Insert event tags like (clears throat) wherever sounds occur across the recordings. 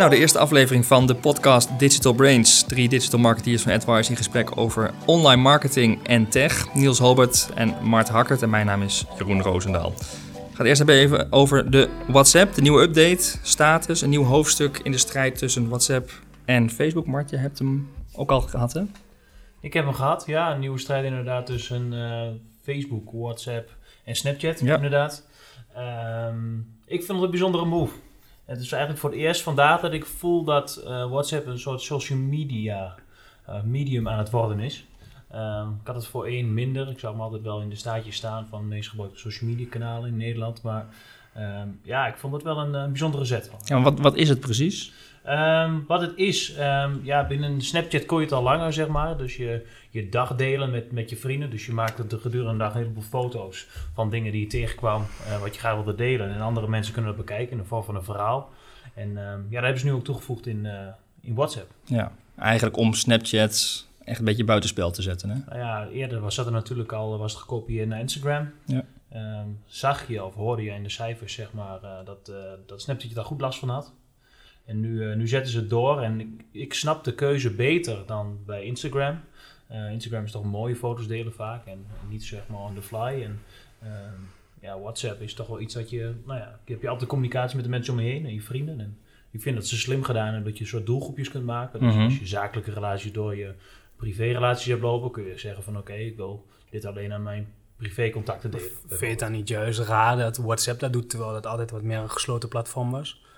Nou, de eerste aflevering van de podcast Digital Brains. Drie digital marketeers van AdWise in gesprek over online marketing en tech. Niels Holbert en Mart Hakkert en mijn naam is Jeroen Roosendaal. Het eerst hebben even over de WhatsApp, de nieuwe update, status, een nieuw hoofdstuk in de strijd tussen WhatsApp en Facebook. Mart, je hebt hem ook al gehad, hè? Ik heb hem gehad, ja. Een nieuwe strijd inderdaad tussen uh, Facebook, WhatsApp en Snapchat, ja. inderdaad. Um, ik vind het een bijzondere move. Het is eigenlijk voor het eerst vandaag dat ik voel dat uh, WhatsApp een soort social media uh, medium aan het worden is. Um, ik had het voor één minder. Ik zou hem altijd wel in de staatjes staan van de meest gebruikte social media kanalen in Nederland. Maar um, ja, ik vond het wel een, een bijzondere zet. Ja, wat, wat is het precies? Um, wat het is, um, ja, binnen Snapchat kon je het al langer, zeg maar. Dus je, je dag delen met, met je vrienden. Dus je maakte de gedurende dag een heleboel foto's van dingen die je tegenkwam, uh, wat je graag wilde delen. En andere mensen kunnen dat bekijken in de vorm van een verhaal. En um, ja, dat hebben ze nu ook toegevoegd in, uh, in WhatsApp. Ja, eigenlijk om Snapchat echt een beetje buitenspel te zetten, hè? Nou ja, eerder was dat er natuurlijk al, was het gekopieerd naar Instagram. Ja. zag je of hoorde je in de cijfers, zeg maar, uh, dat, dat Snapchat daar goed last van had. En nu, uh, nu zetten ze het door en ik, ik, snap de keuze beter dan bij Instagram. Uh, Instagram is toch mooie foto's delen vaak en, en niet zeg maar on the fly. En uh, ja, WhatsApp is toch wel iets dat je, nou ja, heb je altijd communicatie met de mensen om je heen en je vrienden. En ik vind dat ze slim gedaan hebben dat je een soort doelgroepjes kunt maken. Dus mm -hmm. als je zakelijke relaties door je privérelaties hebt lopen, kun je zeggen van oké, okay, ik wil dit alleen aan mijn privécontacten delen. Vind je het dan niet juist raar dat WhatsApp dat doet, terwijl het altijd wat meer een gesloten platform was?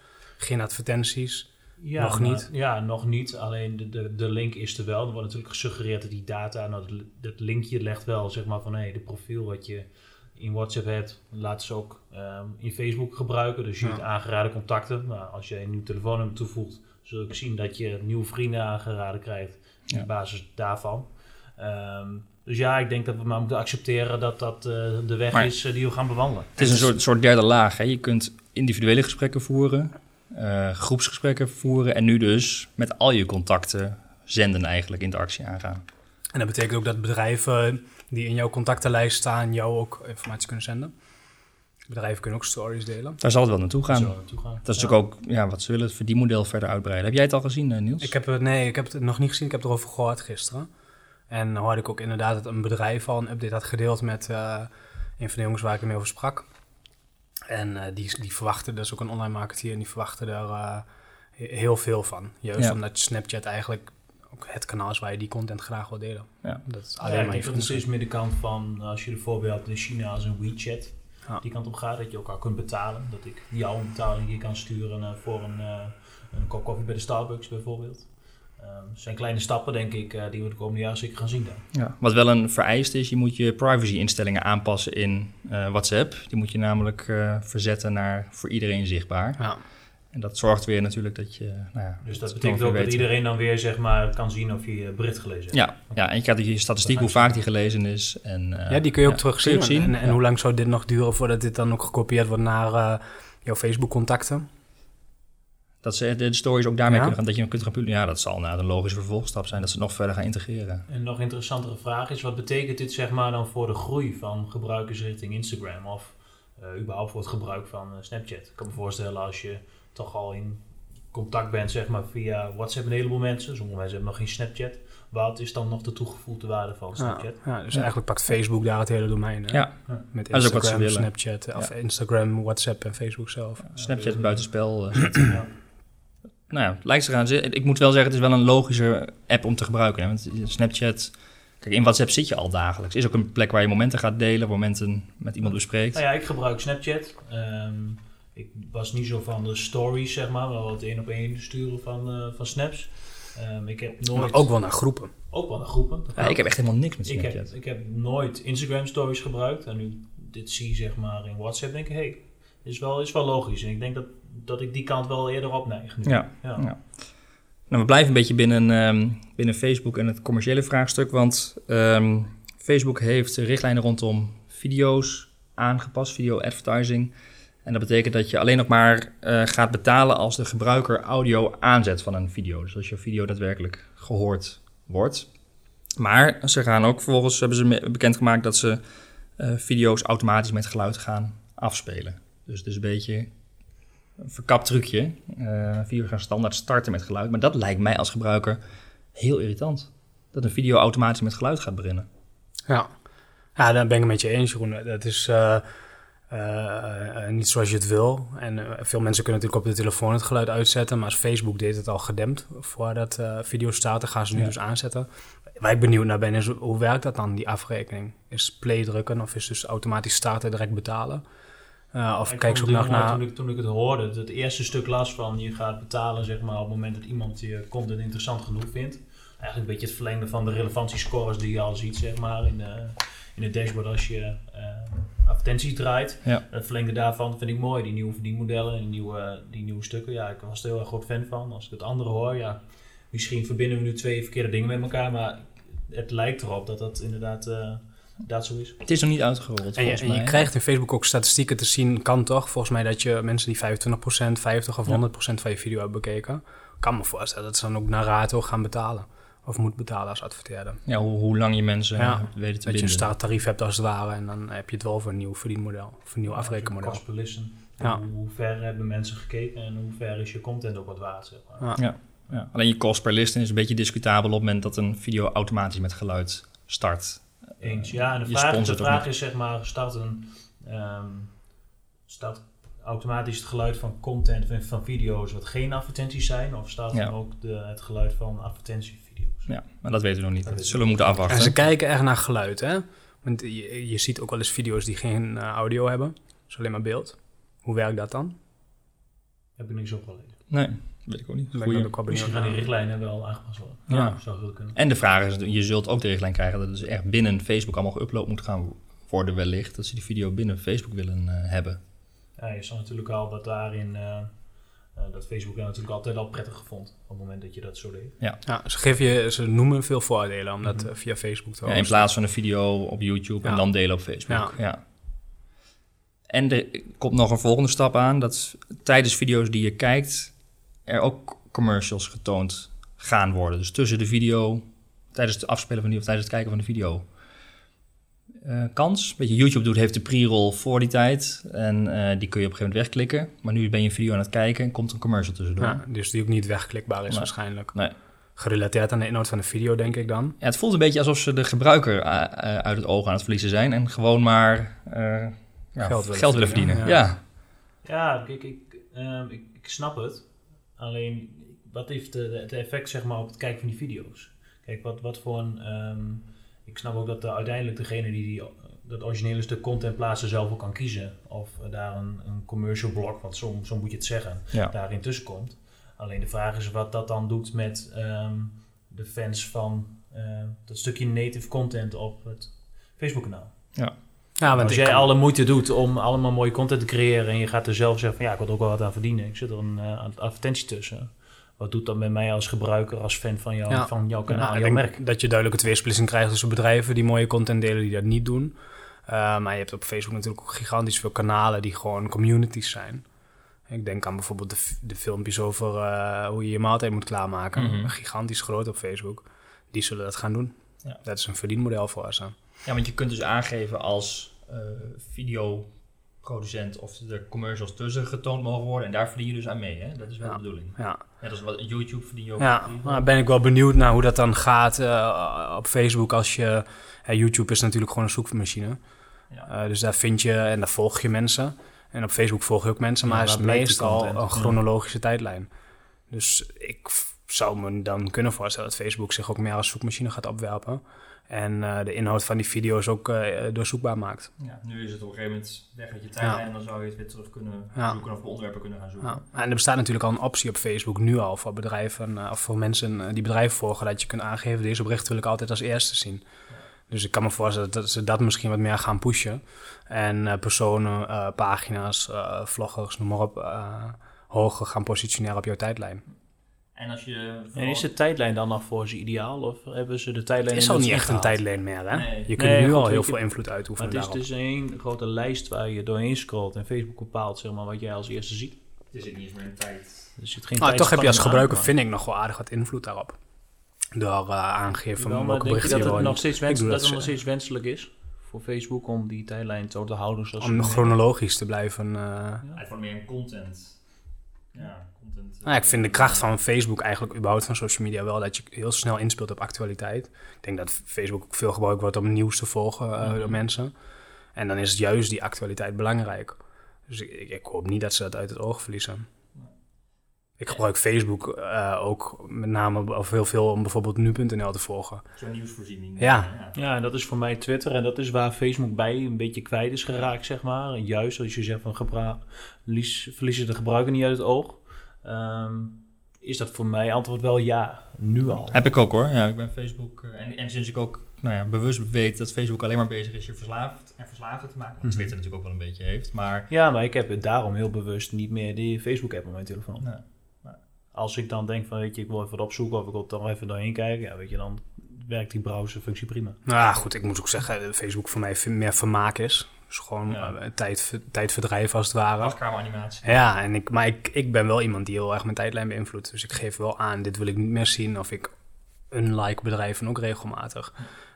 Geen advertenties. Ja, nog niet? ja, nog niet. Alleen de, de, de link is er wel. Er wordt natuurlijk gesuggereerd dat die data, nou, dat, dat linkje legt wel zeg maar van hé, hey, de profiel wat je in WhatsApp hebt, laten ze ook um, in Facebook gebruiken. Dus je ja. hebt aangeraden contacten. Nou, als je een nieuw telefoonnummer toevoegt, zul je zien dat je nieuwe vrienden aangeraden krijgt ja. op basis daarvan. Um, dus ja, ik denk dat we maar moeten accepteren dat dat uh, de weg maar is uh, die we gaan bewandelen. Het is een soort, soort derde laag. Hè? Je kunt individuele gesprekken voeren uh, groepsgesprekken voeren en nu dus met al je contacten zenden eigenlijk interactie aangaan. En dat betekent ook dat bedrijven die in jouw contactenlijst staan jou ook informatie kunnen zenden. Bedrijven kunnen ook stories delen. Daar zal het wel naartoe gaan. Dat, naartoe gaan. dat is ja. natuurlijk ook ja, wat ze willen, het verdienmodel verder uitbreiden. Heb jij het al gezien, Niels? Ik heb het, nee, ik heb het nog niet gezien. Ik heb erover gehoord gisteren. En dan hoorde ik ook inderdaad dat een bedrijf al een update had gedeeld met uh, een van de jongens waar ik ermee over sprak. En uh, die, die verwachten, dat is ook een online marketeer, en die verwachten daar uh, heel veel van. Juist ja. omdat Snapchat eigenlijk ook het kanaal is waar je die content graag wil delen. Ja. Dat is alleen ja, maar het is meer de kant van, als je bijvoorbeeld in China als een WeChat ja. die kant op gaat, dat je elkaar kunt betalen. Dat ik jou een betaling hier kan sturen uh, voor een, een kop koffie bij de Starbucks bijvoorbeeld. Um, zijn kleine stappen, denk ik, uh, die we de komende jaren zeker gaan zien. Dan. Ja, wat wel een vereist is, je moet je privacy-instellingen aanpassen in uh, WhatsApp. Die moet je namelijk uh, verzetten naar voor iedereen zichtbaar. Ja. En dat zorgt weer natuurlijk dat je... Nou ja, dus dat betekent ook dat iedereen dan weer zeg maar, kan zien of je je bericht gelezen hebt? Ja, ja en je krijgt je statistiek hoe vaak die gelezen is. En, ja, die kun je ook ja, terugzien. Ook zien. En, en ja. hoe lang zou dit nog duren voordat dit dan ook gekopieerd wordt naar jouw Facebook-contacten? Dat ze de stories ook daarmee ja. kunnen gaan, dat je kunt gaan publiceren. Ja, dat zal nou een logische vervolgstap zijn, dat ze het nog verder gaan integreren. En nog interessantere vraag is, wat betekent dit zeg maar dan voor de groei van gebruikers richting Instagram of uh, überhaupt voor het gebruik van uh, Snapchat? Ik kan me voorstellen als je toch al in contact bent zeg maar via WhatsApp een heleboel mensen, sommige mensen hebben nog geen Snapchat. Wat is dan nog de toegevoegde waarde van Snapchat? Ja, ja dus ja. eigenlijk pakt Facebook daar het hele domein. Hè? Ja. Met Instagram, Snapchat, of Instagram, WhatsApp en Facebook zelf. Snapchat buitenspel uh, nou ja, lijkt ze gaan Ik moet wel zeggen, het is wel een logische app om te gebruiken. Hè? Want Snapchat, kijk, in WhatsApp zit je al dagelijks. is ook een plek waar je momenten gaat delen, momenten met iemand bespreekt. Nou ja, ik gebruik Snapchat. Um, ik was niet zo van de stories, zeg maar, wel het één op één sturen van, uh, van snaps. Um, ik heb nooit... Maar ook wel naar groepen. Ook wel naar groepen. Ja, ik heb echt helemaal niks met Snapchat. Ik heb, ik heb nooit Instagram stories gebruikt. En nu dit zie zeg maar in WhatsApp, denk ik, hey, is wel, is wel logisch. En ik denk dat dat ik die kant wel eerder op neig. Ja, ja. ja. Nou, we blijven een beetje binnen, um, binnen Facebook en het commerciële vraagstuk. Want um, Facebook heeft richtlijnen rondom video's aangepast, video advertising. En dat betekent dat je alleen nog maar uh, gaat betalen als de gebruiker audio aanzet van een video. Dus als je video daadwerkelijk gehoord wordt. Maar ze gaan ook vervolgens, hebben ze bekendgemaakt dat ze uh, video's automatisch met geluid gaan afspelen. Dus het is een beetje verkapt trucje. Uh, video's gaan standaard starten met geluid. Maar dat lijkt mij als gebruiker heel irritant. Dat een video automatisch met geluid gaat beginnen. Ja, ja daar ben ik het met je eens, Jeroen. Dat is uh, uh, niet zoals je het wil. En veel mensen kunnen natuurlijk op de telefoon het geluid uitzetten. Maar als Facebook deed het al gedempt voordat video staat, dan gaan ze nu dus aanzetten. Waar ik benieuwd naar ben is, hoe werkt dat dan, die afrekening? Is play drukken of is dus automatisch starten direct betalen? Uh, of kijk zo nog naar... Toen ik, toen ik het hoorde, het eerste stuk las van je gaat betalen zeg maar, op het moment dat iemand je content interessant genoeg vindt. Eigenlijk een beetje het verlengde van de relevantiescores die je al ziet zeg maar, in, de, in het dashboard als je uh, advertenties draait. Ja. Het verlengde daarvan vind ik mooi, die nieuwe verdienmodellen en die nieuwe, die nieuwe stukken. Ja, ik was er heel erg groot fan van. Als ik het andere hoor, ja, misschien verbinden we nu twee verkeerde dingen met elkaar, maar het lijkt erop dat dat inderdaad, uh, dat zo is. Het is nog niet uitgerold. En je, en je krijgt in Facebook ook statistieken te zien, kan toch? Volgens mij dat je mensen die 25%, 50 of 100% van je video hebben bekeken, kan me voorstellen dat ze dan ook naar Rato gaan betalen. Of moet betalen als adverteerder. Ja, hoe, hoe lang je mensen ja, weten te Dat binden. je een starttarief hebt als het ware. En dan heb je het wel voor een nieuw verdienmodel. Of een nieuw afrekenmodel. Cost per listen. Ja. Hoe ver hebben mensen gekeken en hoe ver is je content ook wat waard, zeg maar. ja. Ja. Alleen je kost per listen is een beetje discutabel op het moment dat een video automatisch met geluid start. Eens, ja. En de vraag, de vraag is zeg maar, start, een, um, start automatisch het geluid van content van, van video's wat geen advertenties zijn? Of staat dan ook de, het geluid van advertentievideo's? Ja, maar dat weten we nog niet. Dat, zullen we moeten afwachten. En ze kijken echt naar geluid, hè? Want je, je ziet ook wel eens video's die geen uh, audio hebben. Dus alleen maar beeld. Hoe werkt dat dan? Heb ik niet zo gelezen. Nee. Weet ik ook niet. Misschien gaan die richtlijnen wel aangepast worden. Ja. Zou kunnen. En de vraag is, je zult ook de richtlijn krijgen dat het dus echt binnen Facebook allemaal geüpload moet gaan worden wellicht. Dat ze die video binnen Facebook willen uh, hebben. Ja, je zag natuurlijk al dat daarin... Uh, uh, dat Facebook dat natuurlijk altijd al prettig vond op het moment dat je dat zo deed. Ja, ja ze, geven je, ze noemen veel voordelen om dat mm -hmm. via Facebook te ja, In plaats van een video op YouTube en dan delen op Facebook. Ja. En er komt nog een volgende stap aan. Dat tijdens video's die je kijkt, er ook commercials getoond gaan worden. Dus tussen de video, tijdens het afspelen van die of tijdens het kijken van de video. Uh, kans. Weet je, YouTube doet, heeft de pre-roll voor die tijd. En uh, die kun je op een gegeven moment wegklikken. Maar nu ben je een video aan het kijken en komt een commercial tussendoor. Ja, dus die ook niet wegklikbaar is waarschijnlijk. Nee. Gerelateerd aan de inhoud van de video, denk ik dan. Ja, het voelt een beetje alsof ze de gebruiker uh, uit het oog aan het verliezen zijn. En gewoon maar ja, geld, willen, geld willen verdienen. Ja, ja. ja ik, ik, ehm, ik, ik snap het. Alleen, wat heeft het effect zeg maar, op het kijken van die video's? Kijk, wat, wat voor een... Ehm, ik snap ook dat de, uiteindelijk degene die, die dat originele stuk content plaatsen zelf ook kan kiezen. Of daar een, een commercial blok, want zo, zo moet je het zeggen, daarin tussenkomt. Alleen de vraag is wat dat dan doet met ehm, de fans van uh, dat stukje native content op het Facebook kanaal. Ja. Ja, want als jij alle moeite doet om allemaal mooie content te creëren en je gaat er zelf zeggen van ja, ik wil er ook wel wat aan verdienen. Ik zit er een uh, advertentie tussen. Wat doet dat met mij als gebruiker, als fan van, jou, van jouw kanaal, jouw merk? Dat je duidelijk het weersplitsing krijgt tussen bedrijven die mooie content delen die dat niet doen. Uh, maar je hebt op Facebook natuurlijk ook gigantisch veel kanalen die gewoon communities zijn. Ik denk aan bijvoorbeeld de, de filmpjes over uh, hoe je je maaltijd moet klaarmaken. Mm -hmm. Gigantisch groot op Facebook. Die zullen dat gaan doen. Ja. Dat is een verdienmodel voor ze. Ja, want je kunt dus aangeven als uh, videoproducent of de commercials tussen getoond mogen worden. En daar verdien je dus aan mee, hè? Dat is wel de bedoeling. Ja. Net als wat YouTube verdien je ook. Ja, maar ben ik wel benieuwd naar hoe dat dan gaat uh, op Facebook als je... YouTube is natuurlijk gewoon een zoekmachine. Ja. Uh, dus daar vind je en daar volg je mensen. En op Facebook volg je ook mensen, maar ja, is meestal een chronologische tijdlijn. Dus ik zou me dan kunnen voorstellen dat Facebook zich ook meer als zoekmachine gaat opwerpen. En uh, de inhoud van die video's ook uh, doorzoekbaar maakt. Ja, nu is het op een gegeven moment weg uit je tijdlijn ja. en dan zou je het weer terug kunnen ja. zoeken of onderwerpen kunnen gaan zoeken. Ja. En er bestaat natuurlijk al een optie op Facebook nu al voor bedrijven uh, of voor mensen die bedrijven volgen dat je kunt aangeven deze bericht wil ik altijd als eerste zien. Dus ik kan me voorstellen dat ze dat misschien wat meer gaan pushen. En personen, pagina's, vloggers, noem maar op, hoger gaan positioneren op jouw tijdlijn. En, als je en is de tijdlijn dan nog voor ze ideaal? Of hebben ze de tijdlijn... Het is al niet echt een tijdlijn meer, hè? Nee. Je kunt nee, nu al heel veel invloed uitoefenen Het is dus één grote lijst waar je doorheen scrolt. En Facebook bepaalt zeg maar, wat jij als eerste ziet. Het is niet eens meer een tijd. Er zit geen ah, toch heb je als gebruiker, vind ik, nog wel aardig wat invloed daarop. Door uh, aangeven van welke bericht je dat het nog steeds, wens, dat, dat het nog steeds wenselijk is voor Facebook om die tijdlijn zo te houden. Zoals om chronologisch te blijven. Uh, ja. Hij meer een content Ja, content. Nou, ik vind de kracht van Facebook eigenlijk überhaupt van social media wel dat je heel snel inspeelt op actualiteit. Ik denk dat Facebook ook veel gebruikt wordt om nieuws te volgen uh, door mensen. En dan is het juist die actualiteit belangrijk. Dus ik, ik, hoop niet dat ze dat uit het oog verliezen. Ik gebruik Facebook uh, ook met name of heel veel om bijvoorbeeld nu.nl te volgen. Zo'n nieuwsvoorziening. Ja. ja. en dat is voor mij Twitter en dat is waar Facebook bij een beetje kwijt is geraakt, zeg maar. En juist als je zegt van verlies, verliezen de gebruiker niet uit het oog. Um, is dat voor mij antwoord wel ja, nu al. Heb ik ook hoor. Ja, ik ben Facebook uh, en, en sinds ik ook nou ja, bewust weet dat Facebook alleen maar bezig is je verslaafd en verslaafd te maken. Wat mhm. Twitter natuurlijk ook wel een beetje heeft. Maar... Ja, maar ik heb het daarom heel bewust niet meer die Facebook-app op mijn telefoon. Nee. Als ik dan denk van, weet je, ik wil even wat opzoeken of ik wil toch even doorheen kijken, ja, weet je, dan werkt die browserfunctie prima. Nou goed, ik moet ook zeggen, Facebook voor mij meer vermaak is. Dus gewoon ja. uh, tijd, tijdverdrijf als het ware. animatie. Ja, en ik, maar ik, ik ben wel iemand die heel erg mijn tijdlijn beïnvloedt. Dus ik geef wel aan, dit wil ik niet meer zien. Of ik unlike bedrijven ook regelmatig.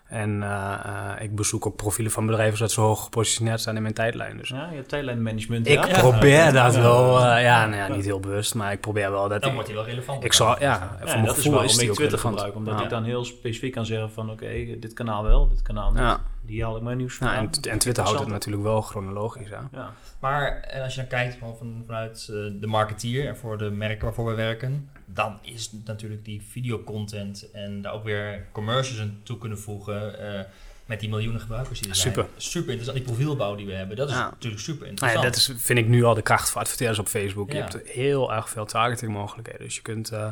En uh, ik bezoek ook profielen van bedrijven zodat ze hoog gepositioneerd zijn in mijn tijdlijn. Dus ja, je hebt tijdlijnmanagement. Ik probeer dat wel, uh, ja, nou ja, niet heel bewust, maar ik probeer wel dat. Dan wordt hij wel relevant. Ik zal, ja, ja, dat is waarom is ik Twitter gebruik, omdat ik dan heel specifiek kan zeggen van, oké, okay, dit kanaal wel, dit kanaal niet. Die haal ik mijn nieuws van. en, en, Twitter houdt het natuurlijk wel chronologisch aan. Ja. Maar en als je dan kijkt van, vanuit de marketeer en voor de merken waarvoor we werken, dan is natuurlijk die videocontent en daar ook weer commercials aan toe kunnen voegen. Uh, met die miljoenen gebruikers die er super. zijn. Super interessant. Die profielbouw die we hebben, dat is natuurlijk super interessant. Nou ja, dat is, vind ik nu al de kracht van adverteerders op Facebook. Je hebt heel erg veel targeting mogelijkheden. Dus je kunt uh,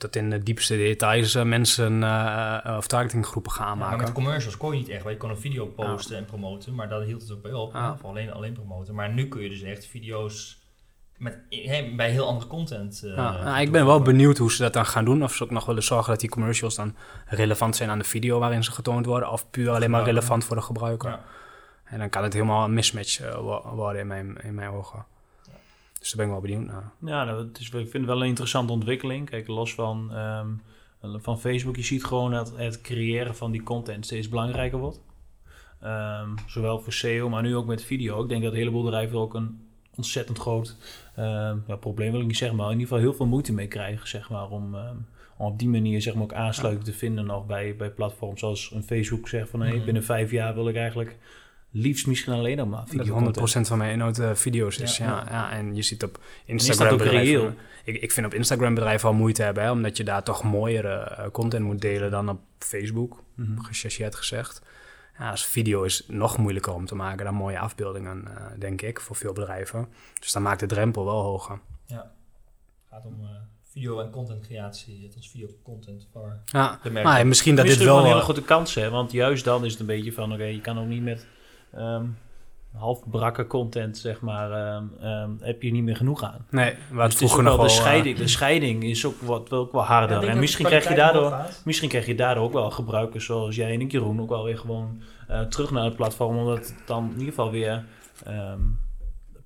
tot in de diepste details uh, mensen uh, of targetinggroepen gaan maken. Maar met commercials kon je niet echt. Want je kon een video posten en promoten, maar dat hield het ook bij op. Alleen, alleen promoten. Maar nu kun je dus echt video's met, bij heel andere content. Uh, ja, nou, ik ben wel benieuwd hoe ze dat dan gaan doen. Of ze ook nog willen zorgen dat die commercials dan relevant zijn aan de video waarin ze getoond worden. Of puur alleen maar relevant voor de gebruiker. Ja. En dan kan het helemaal een mismatch uh, worden in mijn, in mijn ogen. Dus daar ben ik wel benieuwd naar. Ja, nou, het is, ik vind het wel een interessante ontwikkeling. Kijk, los van, um, van Facebook, je ziet gewoon dat het creëren van die content steeds belangrijker wordt. Um, zowel voor SEO, maar nu ook met video. Ik denk dat een heleboel bedrijven ook een ontzettend groot uh, ja, probleem, wil ik niet zeggen, maar in ieder geval heel veel moeite mee krijgen, zeg maar, om, um, om op die manier zeg maar, ook aansluiting te vinden nog bij, bij platforms zoals een Facebook zegt van hey, mhm. binnen vijf jaar wil ik eigenlijk liefst misschien alleen nog maar video. Dat 100% van mijn inhoud uh, video's is. Ja, ja, ja. En je ziet op Instagram bedrijven, ik, ik vind op Instagram bedrijven al moeite hebben, hè, omdat je daar toch mooiere uh, content moet delen dan op Facebook, mm -hmm. gechargeerd gezegd. Ja, dus video is nog moeilijker om te maken dan mooie afbeeldingen, uh, denk ik, voor veel bedrijven. Dus dan maakt de drempel wel hoger. Ja, het gaat om uh, video- en contentcreatie. Het is video-content voor ja, de merken. Maar misschien dat dit wel... een hele grote kans, hè? Want juist dan is het een beetje van, oké, je kan ook niet met... Um, half brakke content, zeg maar, um, um, heb je niet meer genoeg aan. Nee, wat dus vroeger nog wel... De scheiding, de scheiding is ook wat wel, ook wel harder. Ja, en misschien krijg, je daardoor, misschien krijg je daardoor ook wel gebruikers zoals jij en ik, Jeroen, ook wel weer gewoon uh, terug naar het platform, omdat het dan in ieder geval weer um,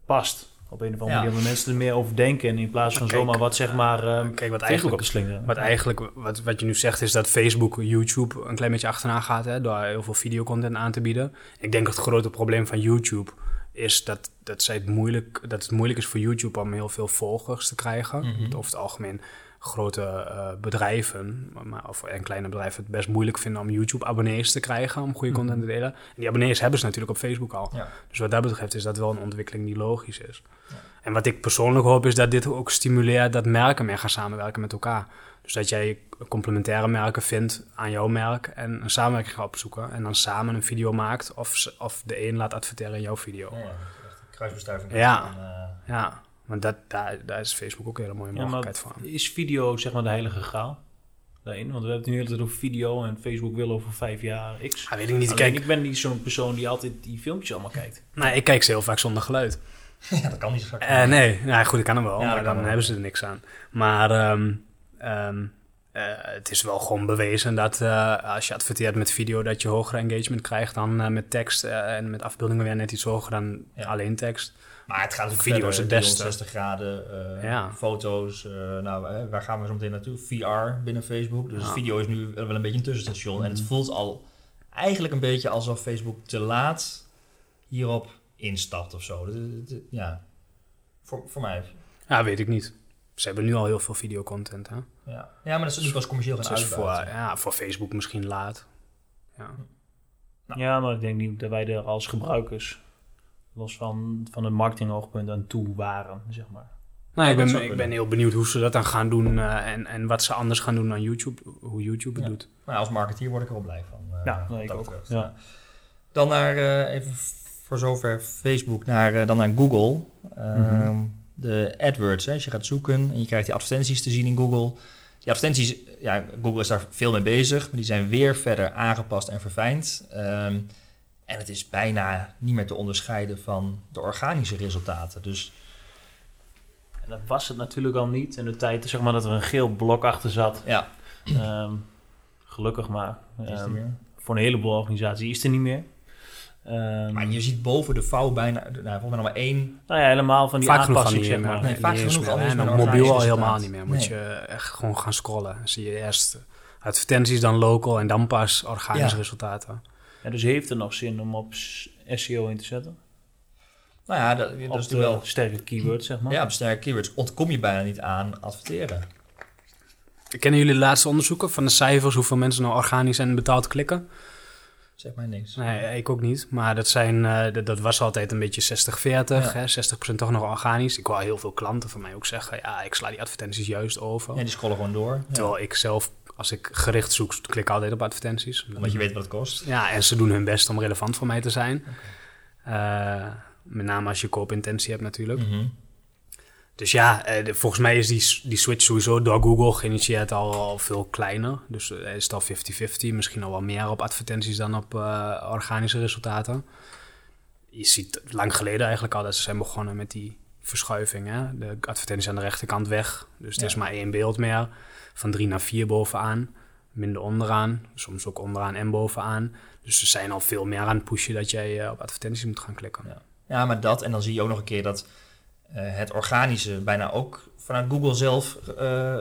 past. Op een of andere manier, ja. mensen er meer over denken. En in plaats van kijk, zomaar wat zeg maar. Um, kijk, wat eigenlijk, op slingeren. Wat eigenlijk, wat, wat je nu zegt, is dat Facebook, YouTube een klein beetje achterna gaat. Hè, door heel veel videocontent aan te bieden. Ik denk dat het grote probleem van YouTube is dat, dat, zij het moeilijk, dat het moeilijk is voor YouTube om heel veel volgers te krijgen. Mm -hmm. Over het algemeen grote uh, bedrijven, maar, of en kleine bedrijven het best moeilijk vinden om YouTube-abonnees te krijgen om goede content te delen. En die abonnees hebben ze natuurlijk op Facebook al. Ja. Dus wat dat betreft is dat wel een ontwikkeling die logisch is. Ja. En wat ik persoonlijk hoop is dat dit ook stimuleert dat merken meer gaan samenwerken met elkaar. Dus dat jij complementaire merken vindt aan jouw merk en een samenwerking gaat opzoeken. En dan samen een video maakt of, of de een laat adverteren in jouw video. Ja, kruisbestuiving. Ja, en, uh... ja. Want dat, daar, daar is Facebook ook een hele mooie mogelijkheid van. Is video zeg maar de heilige graal? Daarin? Want we hebben het nu hele over video en Facebook wil over vijf jaar X. Ah, weet ik niet. Kijk, ik ben niet zo'n persoon die altijd die filmpjes allemaal kijkt. Nee, ik kijk ze heel vaak zonder geluid. (laughs) ja, dat kan niet zo vaak. Uh, nee, nou, goed, ik kan hem wel, maar dan hebben ze er niks aan. Maar um, um, uh, het is wel gewoon bewezen dat uh, als je adverteert met video, dat je hogere engagement krijgt dan met tekst. en met afbeeldingen weer net iets hoger dan ja. alleen tekst. Maar het gaat natuurlijk video is het beste. 60 graden, uh, ja. foto's. Uh, nou, waar gaan we zo meteen naartoe? VR binnen Facebook. Dus ja. video is nu wel een beetje een tussenstation. Mm. En het mhm. voelt al eigenlijk een beetje alsof Facebook te laat hierop instapt of zo. Ja, voor, voor mij. Ja, weet ik niet. Ze hebben nu al heel veel videocontent, hè? Ja, ja maar dat is niet pas commercieel gaan voor, uitbuiten. ja, voor Facebook misschien laat. Ja. Nou. Ja, maar ik denk niet dat wij er als gebruikers, los van, van het marketingoogpunt, aan toe waren, zeg maar. Nou, ik dat ben, ik ben heel benieuwd hoe ze dat dan gaan doen eh, en, en wat ze anders gaan doen dan YouTube, hoe YouTube het Ja. doet. Maar als marketeer word ik er wel blij van. eh, Ja, nee, ik dat ook. betreft. Ja. Dan naar, eh, even voor zover Facebook, naar, eh, dan naar Google. Ehm, Mhm. De AdWords, hè, als je gaat zoeken en je krijgt die advertenties te zien in Google. Die advertenties, ja, Google is daar veel mee bezig, maar die zijn weer verder aangepast en verfijnd. Ehm, en het is bijna niet meer te onderscheiden van de organische resultaten. Dus En dat was het natuurlijk al niet in de tijd zeg maar, dat er een geel blok achter zat. ja, Ehm, gelukkig maar. Ehm, voor een heleboel organisaties is het er niet meer. Ehm, Maar je ziet boven de vouw bijna, nou, volgens mij nog maar één. nou ja, helemaal van die Vaak genoeg aanpassing, zeg maar. Nee, vaak genoeg niet En op mobiel al helemaal niet meer. Moet Nee. je echt gewoon gaan scrollen. Dan zie je eerst advertenties, dan local en dan pas organische Ja. resultaten. Ja, dus heeft het nog zin om op SEO in te zetten? Nou ja, dat, dat is wel. sterke keywords, zeg maar. Ja, op sterke keywords ontkom je bijna niet aan adverteren. Kennen jullie de laatste onderzoeken van de cijfers, hoeveel mensen nou organisch en betaald klikken? Zeg mij niks. Nee, ik ook niet. Maar dat, zijn, eh, dat, dat was altijd een beetje 60-40. Ja. hè, 60% toch nog organisch. Ik hoor heel veel klanten van mij ook zeggen... ja, ik sla die advertenties juist over. Ja, die scrollen gewoon door. Ja. Terwijl ik zelf, als ik gericht zoek, klik ik altijd op advertenties. Omdat je weet wat het kost. Ja, en ze doen hun best om relevant voor mij te zijn. Eh, met name als je koopintentie hebt natuurlijk. Mhm. Dus ja, eh, de- volgens mij is die, die switch sowieso door Google geïnitieerd al, al veel kleiner. Dus eh, is het al 50-50, misschien al wel meer op advertenties dan op organische resultaten. Je ziet lang geleden eigenlijk al dat ze zijn begonnen met die verschuiving. Hè? De advertenties aan de rechterkant weg. Dus het Ja. is maar één beeld meer. Van drie naar vier bovenaan. Minder onderaan. Soms ook onderaan en bovenaan. Dus ze zijn al veel meer aan het pushen dat jij eh, op advertenties moet gaan klikken. Ja. Ja, maar dat. En dan zie je ook nog een keer dat eh, het organische bijna ook vanuit Google zelf eh,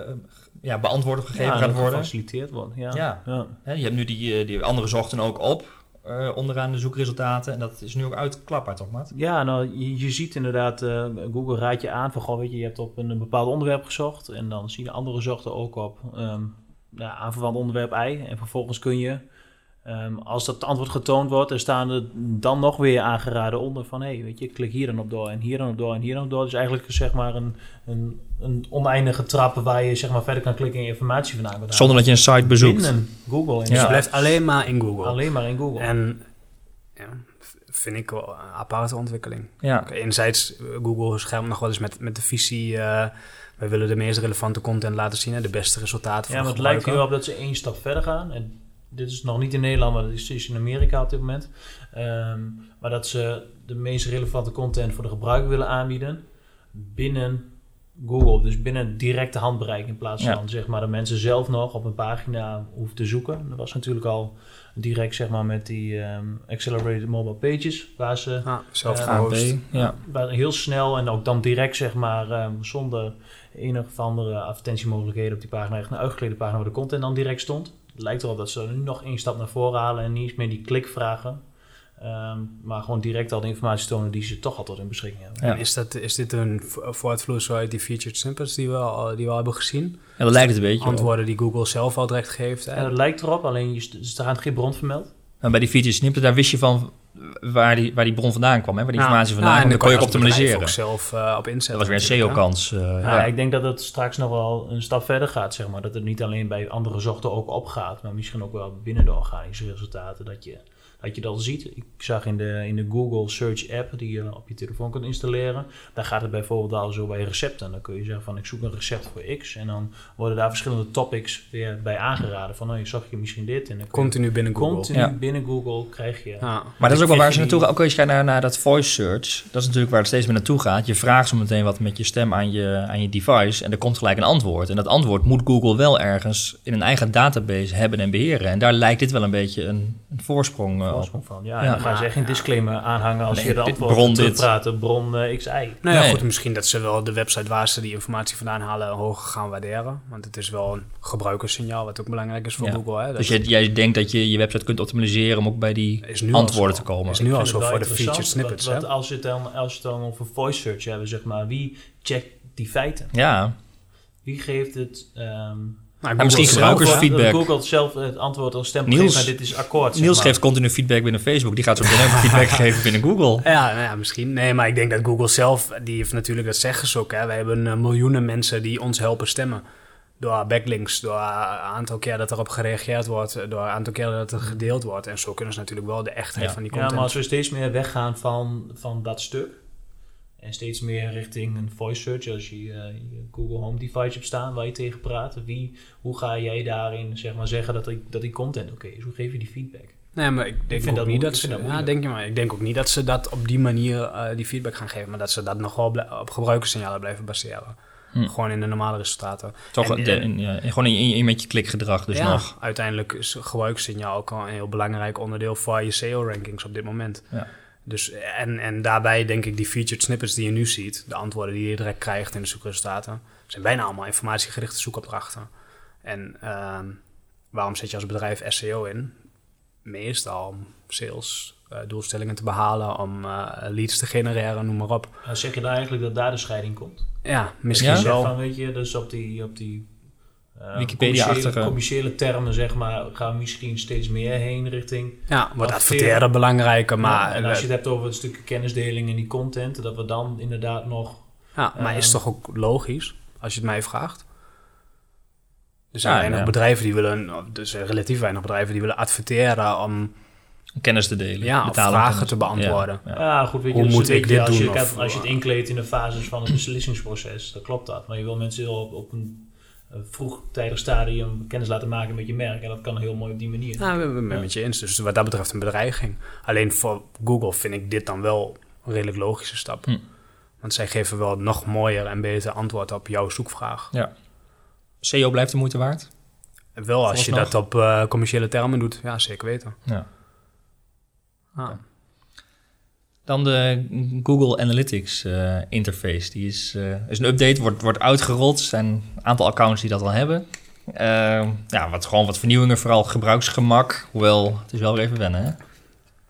ja, beantwoord of gegeven Ja, gaat worden. gefaciliteerd wordt. Ja. Ja. Je hebt nu die, die andere zochten ook op eh, onderaan de zoekresultaten. En dat is nu ook uitklapbaar, toch, Maat? Ja, nou, je, ziet inderdaad, eh, Google raadt je aan van, goh, weet je, je hebt op een, bepaald onderwerp gezocht en dan zien de andere zochten ook op ehm ja, aanverwant onderwerp I. En vervolgens kun je, ehm, als dat antwoord getoond wordt, er staan er dan nog weer aangeraden onder van, hé, hey, weet je, klik hier dan op door en hier dan op door en hier dan op door. Dus eigenlijk zeg maar een, een, een oneindige trap waar je zeg maar verder kan klikken en informatie vandaan kan halen. Zonder dat je een site bezoekt. Binnen Google. Dus Ja. het blijft alleen maar in Google. Alleen maar in Google. En ja, vind ik wel een aparte ontwikkeling. Ja. Enerzijds, eh, Google schermt nog wel eens met, met de visie... eh, wij willen de meest relevante content laten zien... en de beste resultaten Ja, voor maar het lijkt er heel op dat ze één stap verder gaan. En dit is nog niet in Nederland, maar dat is, is in Amerika op dit moment. Ehm, maar dat ze de meest relevante content voor de gebruiker willen aanbieden binnen Google. Dus binnen directe handbereik in plaats Ja. van zeg maar, de mensen zelf nog op een pagina hoeven te zoeken. Dat was natuurlijk al direct zeg maar, met die ehm, Accelerated Mobile Pages, waar ze Ah, zelf. ANP, ja. waar heel snel en ook dan direct, zeg maar, ehm, zonder enige of andere advertentiemogelijkheden op die pagina, echt een uitgeklede pagina waar de content dan direct stond. Het lijkt erop dat ze nu nog één stap naar voren halen en niet eens meer die klik vragen. Ehm, maar gewoon direct al de informatie tonen die ze toch al tot hun beschikking hebben. Ja. En is, dat, is dit een vo- voortvloeisel uit die featured snippets die we al, die we al hebben gezien? Ja, dat lijkt het een beetje. op. Antwoorden die Google zelf al direct geeft. hè? En het lijkt erop, alleen je er staat geen bron vermeld. En bij die feature snippet, daar wist je van waar die, waar die bron vandaan kwam, hè? waar die Ja. informatie vandaan Ja, kwam. en Dan kon je ook optimaliseren. ook zelf eh, op Dat inzetten. was weer een? SEO-kans. eh, Ja. ja. ik denk dat het straks nog wel een stap verder gaat, zeg maar. Dat het niet alleen bij andere zochten ook opgaat, maar misschien ook wel binnen de organische resultaten. Dat je dat, je dat ziet. Ik zag in de, in de Google Search app, die je op je telefoon kunt installeren, daar gaat het bijvoorbeeld al zo bij recepten. Dan kun je zeggen van ik zoek een recept voor X. En dan worden daar verschillende topics weer bij aangeraden. Van nou, je zag je misschien dit. En dan Continu binnen Google. continu Ja. binnen Google krijg je... Ja. Maar dat is ook wel waar ze naartoe gaan. Ook als je kijkt naar, naar dat voice search. Dat is natuurlijk waar het steeds meer naartoe gaat. Je vraagt zo meteen wat met je stem aan je, aan je device. En er komt gelijk een antwoord. En dat antwoord moet Google wel ergens in een eigen database hebben en beheren. En daar lijkt dit wel een beetje een, een voorsprong van. Ja, Ja. en dan gaan ze echt geen disclaimer aanhangen als Nee, je de antwoord bron dit. praten. Bron eh, XI. Nou ja, Nee. goed, misschien dat ze wel de website waar ze die informatie vandaan halen hoger gaan waarderen. Want het is wel een gebruikerssignaal, wat ook belangrijk is voor Ja. Google. Hè? Dus jij, jij denkt dat je je website kunt optimaliseren om ook bij die antwoorden te komen. Is nu al zo voor de featured snippets. Wat als, je het dan, als je het dan over voice search hebben, zeg maar, wie checkt die feiten? Ja, Wie geeft het... ehm, Nou, Ja, misschien gebruikersfeedback. Google zelf het antwoord als stempel Niels- geeft, maar dit is akkoord. zeg Niels maar. geeft continu feedback binnen Facebook. Die gaat zo meteen ook feedback (laughs) geven binnen Google. Ja, nou ja, misschien. Nee, maar ik denk dat Google zelf, die heeft natuurlijk, dat zeggen ze ook, hè. We hebben eh, miljoenen mensen die ons helpen stemmen. Door backlinks, door een aantal keer dat erop gereageerd wordt, door een aantal keer dat het gedeeld wordt. En zo kunnen ze natuurlijk wel de echtheid Ja. van die Ja, content. maar als we steeds meer weggaan van, van dat stuk en steeds meer richting een voice search, als je eh, je Google Home device hebt staan waar je tegen praat, wie, hoe ga jij daarin zeg maar, zeggen dat die, dat die content oké is? Hoe geef je die feedback? Nee, maar ik denk ook dat niet dat Ik ze. dat Ja, denk je maar. Ik denk ook niet dat ze dat op die manier eh, die feedback gaan geven, maar dat ze dat nog wel blij- op gebruikerssignalen blijven baseren. Hm. Gewoon in de normale resultaten. Toch, En- de- in- ja, gewoon in, in, in met je klikgedrag dus ja, nog. uiteindelijk is gebruikssignaal ook al een heel belangrijk onderdeel voor je SEO-rankings op dit moment. Ja. Dus, en, en daarbij denk ik die featured snippets die je nu ziet, de antwoorden die je direct krijgt in de zoekresultaten, zijn bijna allemaal informatiegerichte zoekopdrachten. En ehm, waarom zet je als bedrijf SEO in? Meestal om sales eh, doelstellingen te behalen, om eh, leads te genereren, noem maar op. Zeg je daar eigenlijk dat daar de scheiding komt? Ja, misschien Ja? Zegt wel. van, weet je, dus op die, op die Wikipedia-achtige- commerciële, termen, zeg maar, gaan misschien steeds meer heen richting Ja, wordt adverteren. belangrijker, maar, Ja, en als je het hebt over een stukje kennisdeling en die content, dat we dan inderdaad nog... Ja, maar is Ehm, toch ook logisch, als je het mij vraagt? Er zijn Ja, weinig ja. bedrijven die willen, er zijn relatief weinig bedrijven die willen adverteren om Kennis te delen. ja, vragen kennis. te beantwoorden. Ja, ja. Ja, goed, weet je, Hoe dus moet ik dit als doen Je, of- als je het inkleedt in de fases van het beslissingsproces, dan klopt dat. Maar je wil mensen heel op, op een vroegtijdig stadium kennis laten maken met je merk. En dat kan heel mooi op die manier. Ja, we hebben het met je eens. Dus wat dat betreft een bedreiging. Alleen voor Google vind ik dit dan wel een redelijk logische stap. Hm. Want zij geven wel nog mooier en beter antwoord op jouw zoekvraag. SEO blijft de moeite waard. Wel als je dat op eh, commerciële termen doet. Ja, zeker weten. Ja. Ah. Dan de Google Analytics eh, interface. Die is, eh, is een update, wordt, wordt uitgerold. Er zijn een aantal accounts die dat al hebben. Eh, ja, wat, gewoon wat vernieuwingen, vooral gebruiksgemak. Hoewel, het is wel weer even wennen, hè?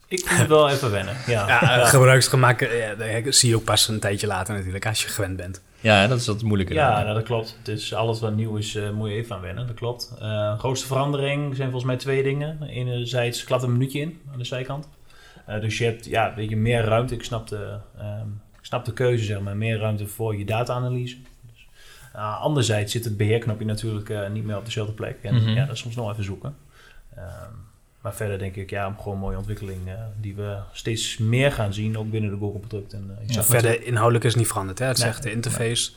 Ik vind het wel even wennen. Ja, Ja, gebruiksgemak eh, ja, dat zie je ook pas een tijdje later natuurlijk, als je gewend bent. Ja, dat is wat moeilijker. Ja, nou, dat klopt. Dus alles wat nieuw is, eh, moet je even aan wennen. Dat klopt. Eh grootste verandering zijn volgens mij twee dingen. Enerzijds klapt een minuutje in aan de zijkant. Eh, dus je hebt ja, weet je, meer ruimte. Ik snap, de, ehm, ik snap de keuze, zeg maar. Meer ruimte voor je data-analyse. Dus, eh, anderzijds zit het beheerknopje natuurlijk eh, niet meer op dezelfde plek. En Mhm. ja, dat is soms nog even zoeken. Ehm, maar verder denk ik, ja, gewoon een mooie ontwikkeling eh, die we steeds meer gaan zien, ook binnen de Google-product. En, eh, ik Ja, Verder inhoudelijk is het niet veranderd. Hè? Het Nee. echt de interface.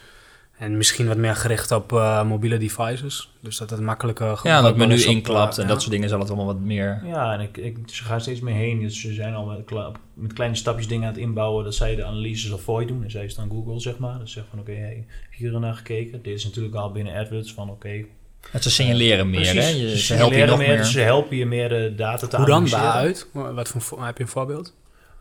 En misschien wat meer gericht op eh, mobiele devices. Dus dat het makkelijker Ja, dat menu op, inklapt eh, en ja. dat soort dingen zal het allemaal wat meer... Ja, en ik, ik, ze gaan steeds meer heen. Dus ze zijn al met, met kleine stapjes dingen aan het inbouwen. Dat zij de analyses al voor je doen. En zij is dan Google, zeg maar. Dus zeg van, oké, hey, heb je hier naar gekeken? Dit is natuurlijk al binnen AdWords van, oké. Het ze signaleren meer, precies, hè? Je, ze ze helpen je signaleren nog meer, meer. Dus ze helpen je meer de data te Hoe dan? analyseren. Waaruit? Wat voor, vo- heb je een voorbeeld?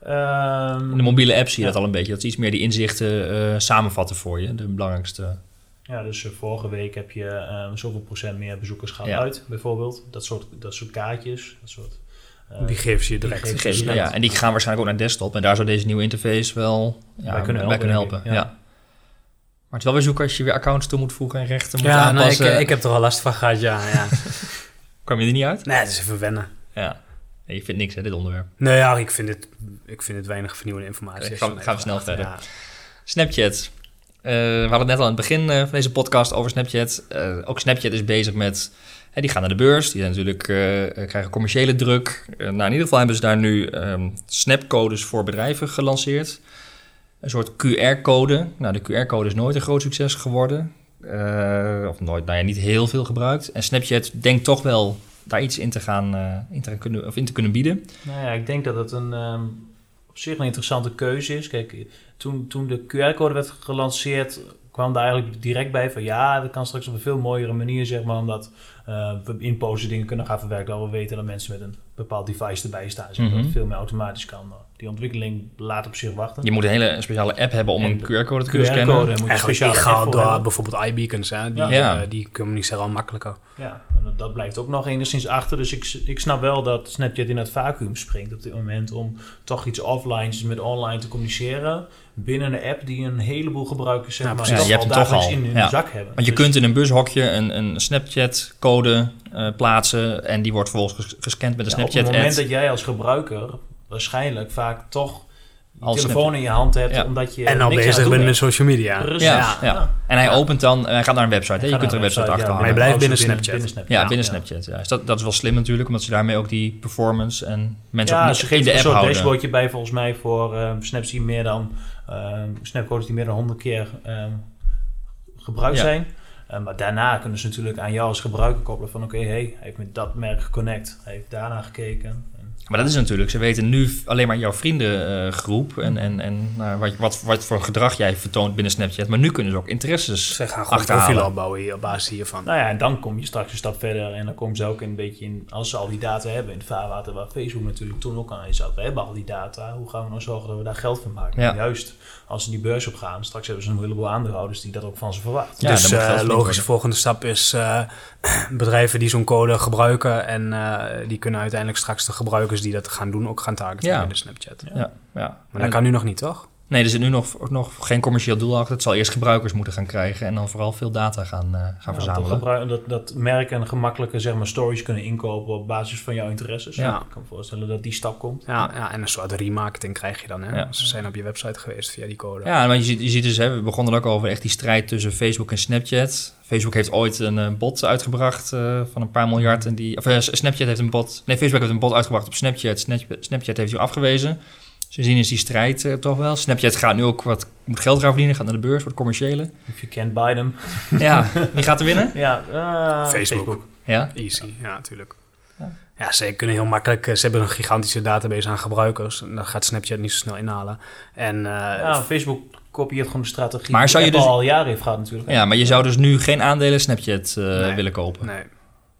Ehm, In de mobiele app zie je Ja. dat al een beetje. Dat ze iets meer die inzichten eh, samenvatten voor je. De belangrijkste. Ja, dus eh, vorige week heb je ehm, zoveel procent meer bezoekers gaan Ja. uit, bijvoorbeeld. Dat soort, dat soort kaartjes. Dat soort, eh, die geeft je die direct. geeft- Geef- Ja. ja, en die gaan waarschijnlijk ook naar desktop. En daar zou deze nieuwe interface wel ja, Bij kunnen bij kunnen helpen, helpen. ik. Ja. Maar het is wel weer zoeken als je weer accounts toe moet voegen en rechten moet Ja, nou, ik, aanpassen. ik heb er al last van gehad, ja. ja. (laughs) Kwam je er niet uit? nee, het is even wennen. Ja. Nee, je vindt niks, hè, dit onderwerp. Nee, ja, ik vind het, ik vind het weinig vernieuwende informatie. Gaan we- gaan snel verder. Ja. Snapchat. Eh, we hadden het net al aan het begin eh, van deze podcast over Snapchat. Eh, ook Snapchat is bezig met... Hè, die gaan naar de beurs. Die zijn natuurlijk, krijgen commerciële druk. Nou, in ieder geval hebben ze daar nu ehm, snapcodes voor bedrijven gelanceerd. Een soort QR-code. Nou, de QR-code is nooit een groot succes geworden. Of nooit, nou ja, niet heel veel gebruikt. En Snapchat denkt toch wel daar iets in te gaan, eh, in te, kunnen, of in te kunnen bieden. Nou ja, ik denk dat het een, ehm, op zich een interessante keuze is. Kijk, toen, toen de QR-code werd gelanceerd, kwam daar eigenlijk direct bij van ja, dat kan straks op een veel mooiere manier, zeg maar, omdat eh, we in dingen kunnen gaan verwerken. Dat we weten dat mensen met een bepaald device erbij staan, zeg, maar, dat Mhm. het veel meer automatisch kan. Die ontwikkeling laat op zich wachten. Je moet een hele speciale app hebben om En een de QR-code te kunnen QR-code scannen. moet je Eigenlijk door hebben. bijvoorbeeld iBeacons, hè? Die, Ja. eh, die communiceren al makkelijker. Ja, en dat, blijft ook nog enigszins achter. Dus ik, ik snap wel dat Snapchat in het vacuüm springt op dit moment om toch iets offline met online te communiceren binnen een app die een heleboel gebruikers zeg Ja, maar, Ja, je hebt al toch dagelijks al. in hun Ja. zak hebben. Want je Dus- kunt in een bushokje een, een Snapchat-code eh, plaatsen en die wordt vervolgens ges- gescand met een ja, op het moment dat jij als gebruiker waarschijnlijk vaak toch je Als telefoon Snapchat. in je hand hebt Ja. omdat je en al bezig bent met social media. Ja, Ja. ja. En hij opent dan, hij gaat naar een website. Hè? Je kunt er een website ja, achter maar je hangen. blijft binnen Snapchat. Binnen Snapchat. Ja, binnen Ja. Snapchat. Ja. Dus dat, dat is wel slim natuurlijk, omdat ze daarmee ook die performance en mensen Ja, ook niet ze geen geven de een app soort houden. dashboardje bij volgens mij voor eh, snaps die meer dan eh, snapcodes die meer dan 100 keer eh, gebruikt Ja. zijn. Eh, maar daarna kunnen ze natuurlijk aan jou als gebruiker koppelen van oké, hey, hij heeft met dat merk geconnect. Hij heeft daarna gekeken. Maar dat is natuurlijk, ze weten nu alleen maar jouw vriendengroep en, en, en nou, wat, wat, wat voor gedrag jij vertoont binnen Snapchat. Maar nu kunnen ze ook interesses Ze gaan gewoon opbouwen hier op basis hiervan. nou ja, en dan kom je straks een stap verder en dan komen ze ook een beetje in, als ze al die data hebben in het vaarwater waar Facebook natuurlijk toen ook aan is. We hebben al die data, hoe gaan we nou zorgen dat we daar geld van maken? Ja. Juist als ze die beurs op gaan, straks hebben ze een heleboel aandeelhouders die dat ook van ze verwachten. Ja, dus moet eh, logische volgende stap is eh, (clears throat) bedrijven die zo'n code gebruiken en eh, die kunnen uiteindelijk straks de gebruikers die dat gaan doen ook gaan targeten Ja. binnen Snapchat. Ja, ja. Maar dat kan nu nog niet, toch? Nee, er zit nu nog, nog geen commercieel doel achter. Het zal eerst gebruikers moeten gaan krijgen en dan vooral veel data gaan, eh, gaan Ja, verzamelen. Dat, dat, dat merken gemakkelijke zeg maar, stories kunnen inkopen op basis van jouw interesses. Ja. Ik kan me voorstellen dat die stap komt. Ja, ja, en een soort remarketing krijg je dan. Hè? Ja. Ze zijn op je website geweest via die code. Ja, maar je ziet, je ziet dus, hè, we begonnen ook over echt die strijd tussen Facebook en Snapchat. Facebook heeft ooit een eh, bot uitgebracht eh, van een paar miljard. En die, of Snapchat heeft een bot. Nee, Facebook heeft een bot uitgebracht op Snapchat. Snapchat, Snapchat heeft die afgewezen. Dus zien is die strijd eh, toch wel. Snapchat gaat nu ook wat moet geld gaan verdienen, gaat naar de beurs, wordt commerciële. If you can't buy them. (laughs) Ja, wie gaat er winnen? Ja, eh, Facebook. Ja, Easy, ja, natuurlijk. Ja. Ja. ze kunnen heel makkelijk... eh, Ze hebben een gigantische database aan gebruikers. En dat gaat Snapchat niet zo snel inhalen. En eh, Ja, Facebook kopieert gewoon de strategie Maar zou je Apple dus- al jaren heeft gehad natuurlijk. ja, maar je zou dus nu geen aandelen Snapchat Nee. willen kopen. nee.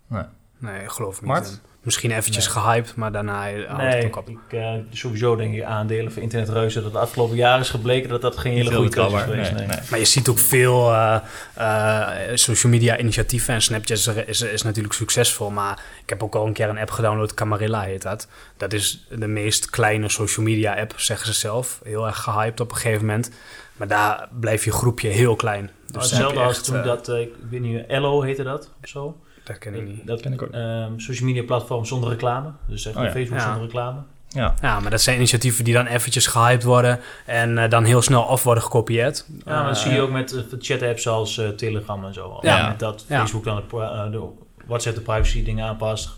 Nee. Nee, ik geloof niet Mart? Misschien eventjes Nee. gehyped, maar daarna houdt het Nee, ook op. ik, eh, sowieso denk ik aandelen voor internetreuzen dat de afgelopen jaren is gebleken dat dat geen hele goede keuze is geweest. Nee, nee. nee. Maar je ziet ook veel eh, eh, social media initiatieven. En Snapchat is, is, is natuurlijk succesvol. Maar ik heb ook al een keer een app gedownload. Camarilla heet dat. Dat is de meest kleine social media app, zeggen ze zelf. Heel erg gehyped op een gegeven moment. Maar daar blijft je groepje heel klein. Dus heb hetzelfde als echt, toen dat, ik weet niet, Ello heette dat of zo. Dat ken ik niet. Dat Ken ik ook. ehm, social media platform zonder reclame. Dus zeg maar Oh ja. Facebook Ja. zonder reclame. Ja. Ja, maar dat zijn initiatieven die dan eventjes gehyped worden. En eh, dan heel snel af worden gekopieerd. Ja, maar dat Eh, zie je ook met uh, chat-apps zoals eh, Telegram en zo. Ja. Dat Ja. Facebook dan de, eh, WhatsApp de privacy dingen aanpast.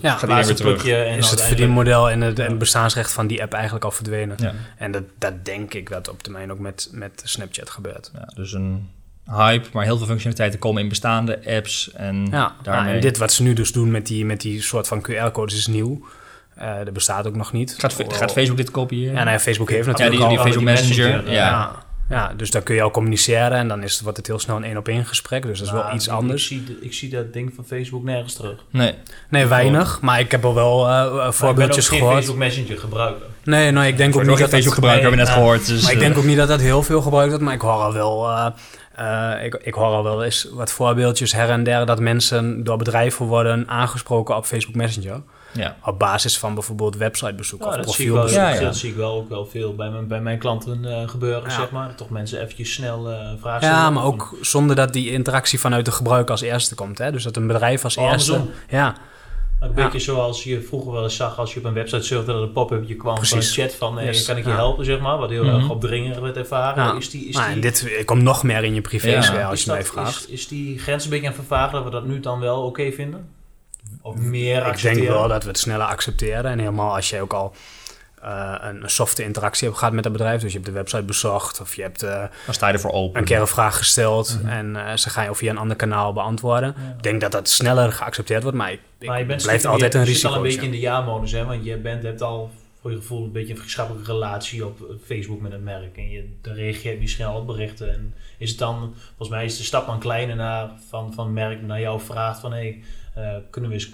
Ja. Gaat weer terug. En is het verdienmodel en het, en het bestaansrecht van die app eigenlijk al verdwenen. Ja. En dat, dat denk ik dat op termijn ook met, met Snapchat gebeurt. Ja, dus een hype, maar heel veel functionaliteiten komen in bestaande apps. En Ja, daarmee... ja, en dit wat ze nu dus doen met die, met die soort van QR-codes is nieuw. Eh dat bestaat ook nog niet. gaat, gaat Facebook dit kopiëren? Ja, nee, Facebook heeft Ja, natuurlijk die, die al... Facebook die Messenger. Messenger, ja. ja. ja, dus daar kun je al communiceren en dan is het, wordt het heel snel een één-op-één gesprek. Dus dat is wel iets ik- anders. Ik zie, ik zie dat ding van Facebook nergens terug. Nee. Nee, weinig. Maar ik heb al wel eh, eh, voorbeeldjes maar ik gehoord. Facebook Messenger gebruiker. Nee, nou, ik denk Ik ook niet dat dat- Facebook gebruiker, hebben we net nee, gehoord. Dus, Maar ik denk ook niet dat dat heel veel gebruikt wordt, maar ik hoor al wel, eh, eh, ik, ik hoor al wel eens wat voorbeeldjes her en der dat mensen door bedrijven worden aangesproken op Facebook Messenger. ja. Op basis van bijvoorbeeld websitebezoek Ja, of profielbezoek. Ja, ja. dat zie ik wel ook wel veel bij mijn, bij mijn klanten eh, gebeuren, Ja. zeg maar. Dat toch mensen eventjes snel eh vragen stellen. Ja, maar ook zonder dat die interactie vanuit de gebruiker als eerste komt. Hè? Dus dat een bedrijf als Oh, eerste... andersom. Ja, Een beetje zoals je vroeger wel eens zag als je op een website surfde dat een pop-upje kwam van een Precies. chat van hey, Yes. kan ik je helpen, zeg maar. Wat heel Mhm. erg opdringend werd ervaren. Is die, is Nou, die, dit komt nog meer in je privésfeer als is je mij vraagt. Is, is die grens een beetje aan vervagen dat we dat nu dan wel oké vinden? Of meer Ik accepteren? denk wel dat we het sneller accepteren. En helemaal als jij ook al eh, een, een softe interactie hebt gehad met dat bedrijf. Dus je hebt de website bezocht of je hebt eh, Dan sta je ervoor open. een keer een vraag gesteld. Mhm. En eh, ze gaan je via een ander kanaal beantwoorden. Ja. Ik denk dat dat sneller geaccepteerd wordt. Maar ik, Maar je bent blijft altijd je een zit al risico. een beetje in de ja-modus, hè? Want je bent, hebt al voor je gevoel een beetje een vriendschappelijke relatie op Facebook met het merk. En je dan reageert niet snel op berichten. En is het dan, volgens mij is de stap dan kleiner naar van, van merk naar jou vraagt van hé, hey, eh, kunnen we eens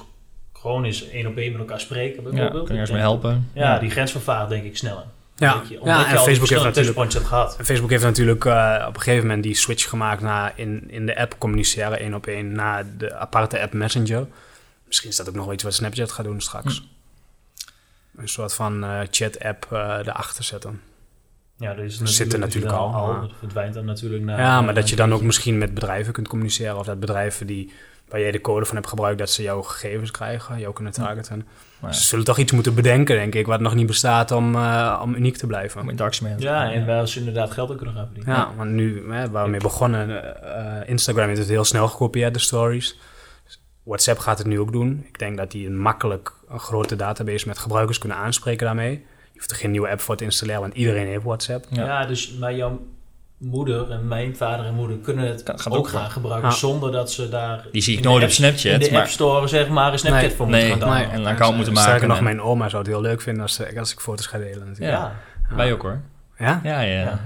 gewoon eens één op één met elkaar spreken bijvoorbeeld. Ja, kun je eens mee helpen. Ja, die grens vervaagt denk ik sneller. Ja, Omdat je, ja omdat je en Facebook heeft, natuurlijk... hebt gehad. Facebook heeft natuurlijk uh, op een gegeven moment die switch gemaakt naar in, in de app communiceren één op één naar de aparte app Messenger. Misschien is dat ook nog wel iets wat Snapchat gaat doen straks. Hm. Een soort van uh, chat-app uh, erachter zetten. Ja, er is dat zit er natuurlijk al. al dat verdwijnt dan natuurlijk naar... Ja, maar dat je dan ook misschien met bedrijven kunt communiceren. Of dat bedrijven die, waar jij de code van hebt gebruikt, dat ze jouw gegevens krijgen, jou kunnen targeten. Ja. Ze zullen toch iets moeten bedenken, denk ik, wat nog niet bestaat om, uh, om uniek te blijven. Om interactie mee Ja, en waar ze inderdaad geld ook kunnen gaan verdienen. Ja, want nu, hè, waar we mee begonnen, uh, Instagram heeft het heel snel gekopieerd, de stories. WhatsApp gaat het nu ook doen. Ik denk dat die een makkelijk een grote database met gebruikers kunnen aanspreken daarmee. Je hoeft er geen nieuwe app voor te installeren, want iedereen heeft WhatsApp. Ja, ja dus maar jouw moeder en mijn vader en moeder kunnen het kan, ook, gaan gebruiken ja. zonder dat ze daar... Die zie ik nooit op Snapchat. In de maar... App Store zeg maar een Snapchat nee, voor moeten nee, gaan nee, en een account moeten maken. Sterker nog, mijn oma zou het heel leuk vinden als, als ik foto's ga delen. Natuurlijk. Ja, ja. wij ook hoor. Ja? Ja, ja. ja.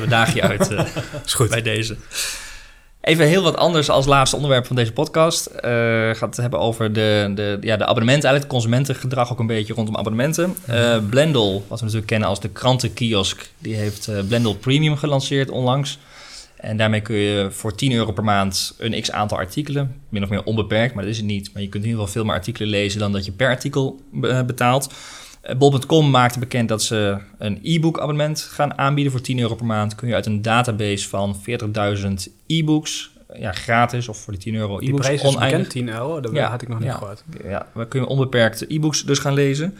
We dagen je uit uh, (laughs) is goed. bij deze. Even heel wat anders als laatste onderwerp van deze podcast. Uh, gaat het hebben over de, de, ja, de abonnementen, eigenlijk het consumentengedrag ook een beetje rondom abonnementen. Uh, Blendel, wat we natuurlijk kennen als de krantenkiosk, die heeft uh, Blendel Premium gelanceerd onlangs. En daarmee kun je voor 10 euro per maand een x aantal artikelen, min of meer onbeperkt, maar dat is het niet. Maar je kunt in ieder geval veel meer artikelen lezen dan dat je per artikel betaalt. Bol.com maakte bekend dat ze een e-book abonnement gaan aanbieden voor 10 euro per maand. Kun je uit een database van 40.000 e-books, ja, gratis of voor die 10 euro e-books. Die prijs is bekend, 10 euro, dat ja, had ik nog niet ja, gehoord. Ja, we kunnen onbeperkt e-books dus gaan lezen.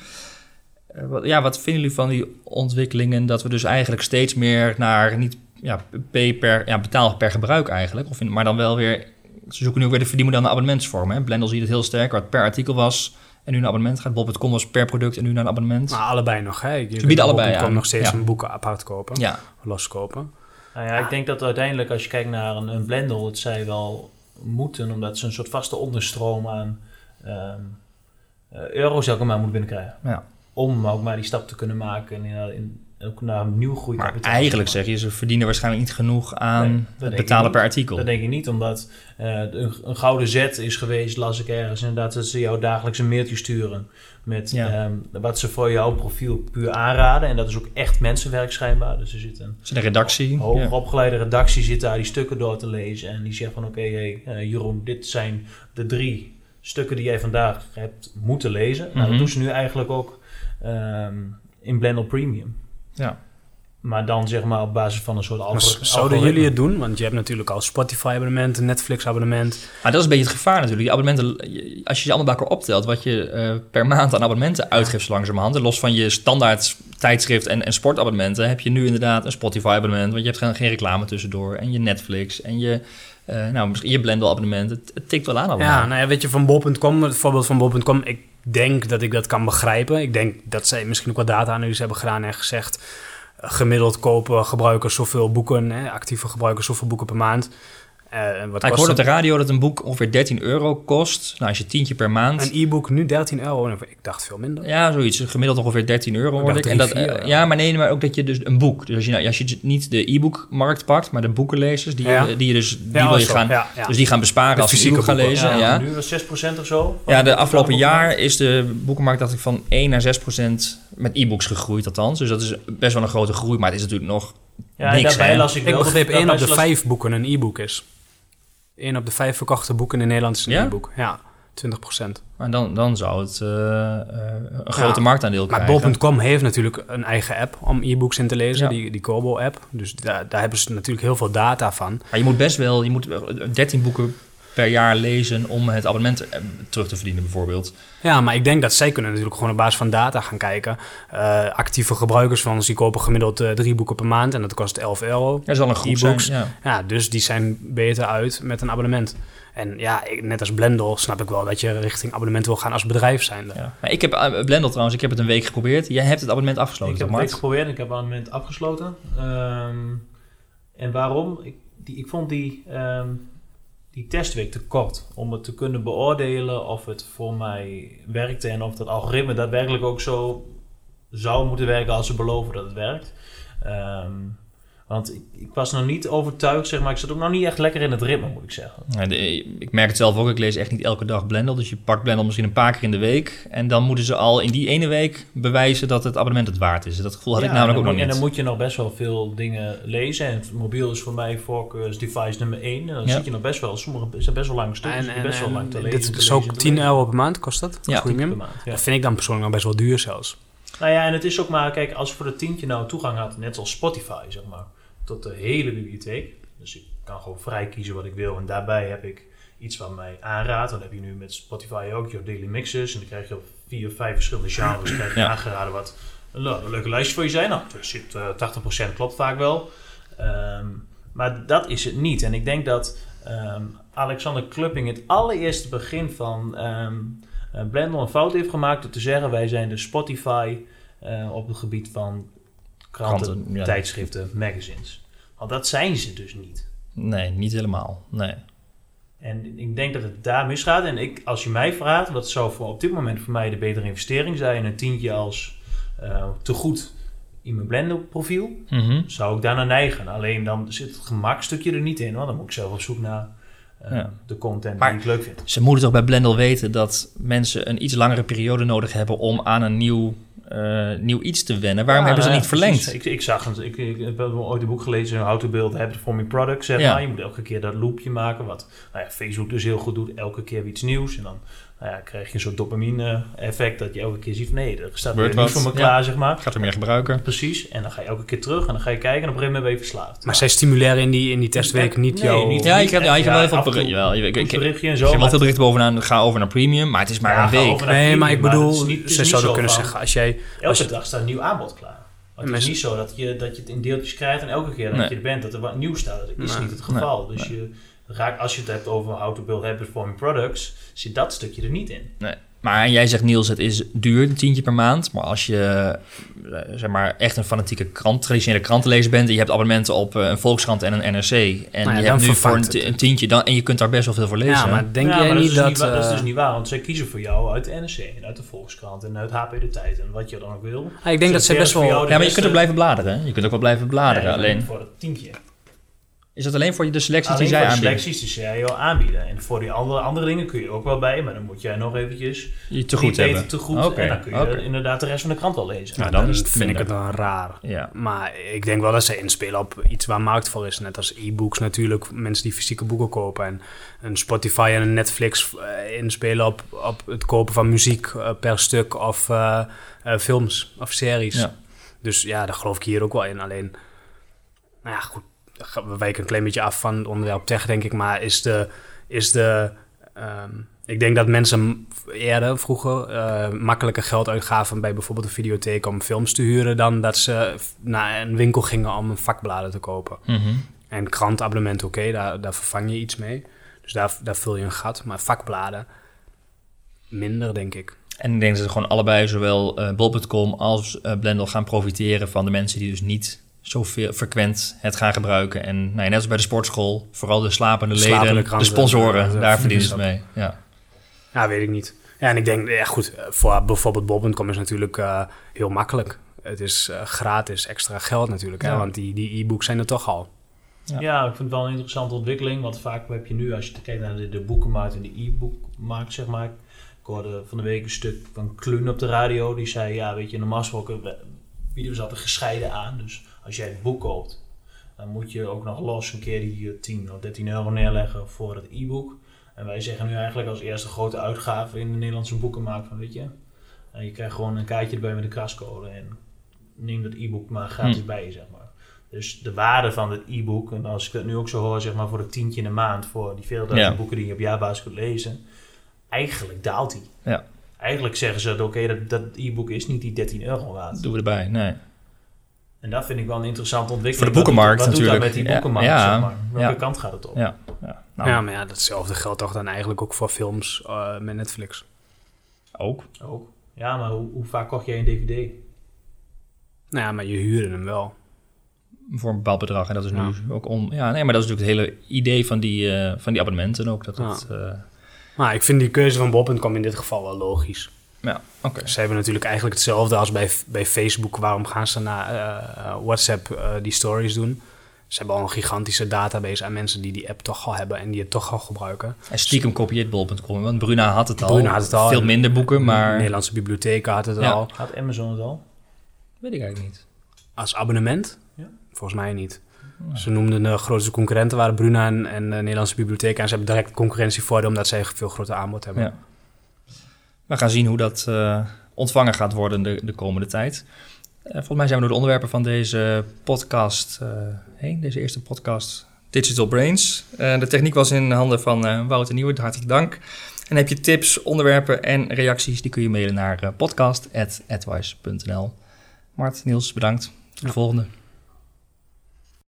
Wat, ja, wat vinden jullie van die ontwikkelingen dat we dus eigenlijk steeds meer naar niet ja, pay per, ja, betaal per gebruik eigenlijk, of in, maar dan wel weer, ze zoeken nu ook weer de verdienmodel naar abonnementsvorm. Hè? Blendel ziet het heel sterk, wat per artikel was en nu een abonnement gaat. Bol.com was per product en nu naar een abonnement. Maar allebei nog, hè? Je Ze bieden allebei aan. nog steeds ja. een boeken apart kopen, ja. loskopen. Nou ja, ik denk dat uiteindelijk als je kijkt naar een, een Blendel, het zij wel moeten, omdat ze een soort vaste onderstroom aan um, uh, euro's elke maand moeten binnenkrijgen. Ja. Om ook maar die stap te kunnen maken en in, in, ook naar een nieuw groeikapitaal. Maar eigenlijk zeg je, ze verdienen waarschijnlijk niet genoeg aan Nee, het betalen per artikel. Dat denk ik niet, omdat uh, een, een, gouden zet is geweest, las ik ergens, inderdaad, dat ze jou dagelijks een mailtje sturen met Ja. um, wat ze voor jouw profiel puur aanraden. En dat is ook echt mensenwerk schijnbaar. Dus er zit een Ze de redactie. hoger ja. opgeleide redactie zit daar die stukken door te lezen. En die zegt van oké, hey, uh, Jeroen, dit zijn de drie stukken die jij vandaag hebt moeten lezen. Nou, Mhm. dat doen ze nu eigenlijk ook um, in Blendel Premium. Ja. Maar dan zeg maar op basis van een soort Maar algoritme. zouden jullie het doen? Want je hebt natuurlijk al Spotify-abonnement, Netflix-abonnement. Maar dat is een beetje het gevaar natuurlijk. Die abonnementen, je- als je ze allemaal bij elkaar optelt, wat je eh, per maand aan abonnementen uitgeeft zo langzamerhand. Los van je standaard tijdschrift en, en sportabonnementen, heb je nu inderdaad een Spotify-abonnement. Want je hebt geen, reclame tussendoor. En je Netflix en je, eh, nou, misschien je Blendel-abonnement. Het, het tikt wel aan allemaal. Ja, nou ja, weet je, van bol.com, het voorbeeld van bol.com, ik denk dat ik dat kan begrijpen. Ik denk dat zij misschien ook wat data-analyse hebben gedaan en gezegd, eh, gemiddeld kopen gebruikers zoveel boeken, hè, actieve gebruikers zoveel boeken per maand. Eh, wat Nou, ik kost hoorde op de radio dat een boek ongeveer 13 euro kost. Nou, als je tientje per maand. Een e-book nu 13 euro. Ik dacht veel minder. Ja, zoiets. Gemiddeld ongeveer 13 euro hoorde ik. En dat, ja. ja, maar nee, maar ook dat je dus een boek. Dus als je, nou, als je niet de e-bookmarkt pakt, maar de boekenlezers, die, Ja. je- die je dus die Ja, wil je gaan, ja, ja. dus die gaan besparen De als ze gaan lezen. Ja, ja. Nu was 6% of zo. de Van- afgelopen jaar is de boekenmarkt dacht ik van 1 naar 6 procent met e-books gegroeid althans. Dus dat is best wel een grote groei, maar het is natuurlijk nog Ja, niks. daarbij las ik Ik wel... begreep 1 op de 5 boeken een e-book is. 1 op de 5 verkochte boeken in Nederland is een Ja? e-book. Ja, 20% Maar dan, dan zou het eh, eh, een grote Ja, marktaandeel Maar krijgen. bol.com heeft natuurlijk een eigen app om e-books in te lezen, Ja. die, die Kobo-app. Dus daar, daar hebben ze natuurlijk heel veel data van. Maar je moet best wel, je moet 13 boeken per jaar lezen om het abonnement eh, terug te verdienen bijvoorbeeld. Ja, maar ik denk dat zij kunnen natuurlijk gewoon op basis van data gaan kijken. Eh, actieve gebruikers van ons, die kopen gemiddeld eh, drie boeken per maand en dat kost 11 euro. Ja, dat zal een groep E-books. zijn. Ja. Ja, dus die zijn beter uit met een abonnement. En ja, ik- net als Blendel snap ik wel dat je richting abonnement wil gaan als bedrijf zijnde. Ja. Maar ik heb eh, Blendel trouwens, ik heb het een week geprobeerd. Jij hebt het abonnement afgesloten, Ik heb het geprobeerd en ik heb het abonnement afgesloten. Ehm, en waarom? Ik, die, ik vond die, ehm, die testweek te kort om het te kunnen beoordelen of het voor mij werkte en of dat algoritme daadwerkelijk ook zo zou moeten werken als ze beloven dat het werkt. Ehm, Want ik, ik, was nog niet overtuigd, zeg maar. Ik zat ook nog niet echt lekker in het ritme, moet ik zeggen. Ja, ik merk het zelf ook. Ik lees echt niet elke dag Blendel. Dus je pakt Blendel misschien een paar keer in de week. En dan moeten ze al in die ene week bewijzen dat het abonnement het waard is. Dat gevoel had ik namelijk ook nog niet. En dan moet je nog best wel veel dingen lezen. En het mobiel is voor mij voorkeursdevice nummer 1. En dan zit je nog best wel, sommige zijn best wel lange stukjes. En, en, best wel lang te lezen. Dit is ook 10 euro per maand kost dat? Ja, premium. Maand, ja. Dat vind ik dan persoonlijk nog best wel duur zelfs. Nou ja, en het is ook maar, kijk, als je voor de tientje nou toegang had, net zoals Spotify, zeg maar tot de hele bibliotheek. Dus ik kan gewoon vrij kiezen wat ik wil. En daarbij heb ik iets wat mij aanraadt. Dan heb je nu met Spotify ook je daily mixes. En dan krijg je op vier of vijf verschillende genres krijg je aangeraden wat een, een, leuke lijstje voor je zijn. Nou, er zit uh, eh, 80% klopt vaak wel. Ehm, maar dat is het niet. En ik denk dat ehm, Alexander Klupping het allereerste begin van um, Blendel een fout heeft gemaakt door te zeggen: wij zijn de Spotify uh, op het gebied van kranten, tijdschriften, magazines. Want dat zijn ze dus niet. Nee, niet helemaal. Nee. En ik denk dat het daar misgaat. En ik, als je mij vraagt, wat zou voor op dit moment voor mij de betere investering zijn, een tientje als uh, te goed in mijn Blender profiel, mhm. zou ik daar naar neigen. Alleen dan zit het gemakstukje er niet in, want dan moet ik zelf op zoek naar uh, de content die ik leuk vind. Ze moeten toch bij Blendel weten dat mensen een iets langere periode nodig hebben om aan een nieuw uh, nieuw iets te wennen. Waarom hebben ze niet verlengd? Ik, ik, zag het. Ik, ik, heb ooit een boek gelezen, How to Build Habit Forming Products. Zeg maar. Je moet elke keer dat loopje maken. Wat nou ja, Facebook dus heel goed doet. Elke keer iets nieuws. En dan nou ja, krijg je een soort dopamine-effect dat je elke keer ziet van nee, er staat weer nieuws voor me klaar, zeg maar. Gaat er meer gebruiken. Precies. En dan ga je elke keer terug en dan ga je kijken en op een gegeven moment ben je verslaafd. Maar zij stimuleren in die, in die testweek niet nee, jou... Niet, ja, ik heb, ja, ik heb wel even bericht, wel, je, ik, ik, berichtje en zo. Ik heb wel veel berichten bovenaan, ga over naar premium, maar het is maar een week. Nee, maar ik bedoel, ze zouden kunnen zeggen, als jij... Elke dag staat een nieuw aanbod klaar. Het is niet zo dat je, dat je het in deeltjes krijgt en elke keer dat je er bent, dat er wat nieuws staat. Dat is niet het geval. Dus je raakt, als je het hebt over how to build habit forming products, zit dat stukje er niet in. Nee. Maar jij zegt Niels, het is duur, een tientje per maand. Maar als je eh, zeg maar, echt een fanatieke krant, traditionele krantenlezer bent... en je hebt abonnementen op eh, een Volkskrant en een NRC... en nou je hebt nu voor een, tientje, dan, en je kunt daar best wel veel voor lezen. Ja, maar denk jij niet dat... dat is dus niet waar, want zij kiezen voor jou uit de NRC... en uit de Volkskrant en uit HP De Tijd en wat je dan ook wil. ik denk dat ze best wel... Ja, maar je kunt ook blijven bladeren. Je kunt ook wel blijven bladeren, alleen... voor het tientje. Is dat alleen voor de selecties die zij aanbieden? de selecties die zij aanbieden. En voor die andere, andere dingen kun je ook wel bij, maar dan moet jij nog eventjes... Je te goed hebben. te goed. En dan kun je inderdaad de rest van de krant wel lezen. Nou, dan vind ik het dan raar. Ja. Maar ik denk wel dat ze inspelen op iets waar markt voor is. Net als e-books natuurlijk, mensen die fysieke boeken kopen. En een Spotify en een Netflix uh, inspelen op, op het kopen van muziek uh, per stuk of uh, films of series. Ja. Dus ja, daar geloof ik hier ook wel in. Alleen, nou ja, goed we wijken een klein beetje af van het onderwerp tech, denk ik. Maar is de. Is de um, ik denk dat mensen eerder, vroeger, uh, makkelijker geld uitgaven bij bijvoorbeeld een videotheek om films te huren, dan dat ze naar een winkel gingen om een vakbladen te kopen. Mm -hmm. En krantabonnement, oké, daar, daar vervang je iets mee. Dus daar, daar vul je een gat. Maar vakbladen, minder, denk ik. En ik denk dat ze gewoon allebei, zowel uh, bol.com als uh, Blendel, gaan profiteren van de mensen die dus niet zoveel frequent het gaan gebruiken. En nou, net als bij de sportschool, vooral de slapende leden, de sponsoren, daar verdienen ze mee. Ja. ja, weet ik niet. Ja, en ik denk, ja goed, voor bijvoorbeeld Bob.com is natuurlijk uh, heel makkelijk. Het is uh, gratis extra geld natuurlijk, ja. hè, want die, die e-books zijn er toch al. Ja. ja. ik vind het wel een interessante ontwikkeling. Want vaak heb je nu, als je kijkt naar de, de boekenmarkt en de e-bookmarkt, zeg maar. Ik hoorde van de week een stuk van Klun op de radio. Die zei, ja, weet je, normaal gesproken bieden we ze altijd gescheiden aan. Dus als jij het boek koopt, dan moet je ook nog los een keer die 10 of 13 euro neerleggen voor het e-book. En wij zeggen nu eigenlijk als eerste grote uitgave in de Nederlandse boekenmarkt van weet je, en je krijgt gewoon een kaartje erbij met een krascode en neem dat e-book maar gratis hm. bij je, zeg maar. Dus de waarde van het e-book, en als ik dat nu ook zo hoor, zeg maar voor het tientje in de maand, voor die veel duizend boeken die je op jaarbasis kunt lezen, eigenlijk daalt die. Ja. Eigenlijk zeggen ze dat oké, dat, dat e-book is niet die 13 euro waard. Doen we erbij, nee. En dat vind ik wel een interessante ontwikkeling. Voor de boekenmarkt wat natuurlijk. Wat doet dat met die boekenmarkt, ja, zeg maar? Welke kant gaat het op? Ja, ja. Nou. ja maar ja, datzelfde geldt toch dan eigenlijk ook voor films uh, met Netflix? Ook. Ook. Ja, maar hoe, hoe, vaak kocht jij een dvd? Nou ja, maar je huurde hem wel. Voor een bepaald bedrag. En dat is nu ook on... Ja, nee, maar dat is natuurlijk het hele idee van die, uh, van die abonnementen ook. Dat het, uh... Maar ik vind die keuze van Bob.com in dit geval wel logisch. Ja, oké. Ze hebben natuurlijk eigenlijk hetzelfde als bij, bij Facebook. Waarom gaan ze naar uh, WhatsApp uh, die stories doen? Ze hebben al een gigantische database aan mensen die die app toch al hebben en die het toch al gebruiken. En stiekem kopieert bol.com, want Bruna had het al. Bruna had het al. Veel minder boeken, maar... De Nederlandse bibliotheek had het Ja. al. Had Amazon het al? Weet ik eigenlijk niet. Als abonnement? Ja. Volgens mij niet. Ze noemden de grootste concurrenten waren Bruna en, en de Nederlandse bibliotheek. En ze hebben direct concurrentievoordeel omdat zij een veel groter aanbod hebben. Ja. We gaan zien hoe dat eh, ontvangen gaat worden de, de komende tijd. Eh, volgens mij zijn we door de onderwerpen van deze podcast eh, heen. Deze eerste podcast Digital Brains. De techniek was in handen van Wouter Nieuwen. Hartelijk dank. En heb je tips, onderwerpen en reacties, die kun je mailen naar podcast.advice.nl. Mart, Niels, bedankt. Tot de volgende.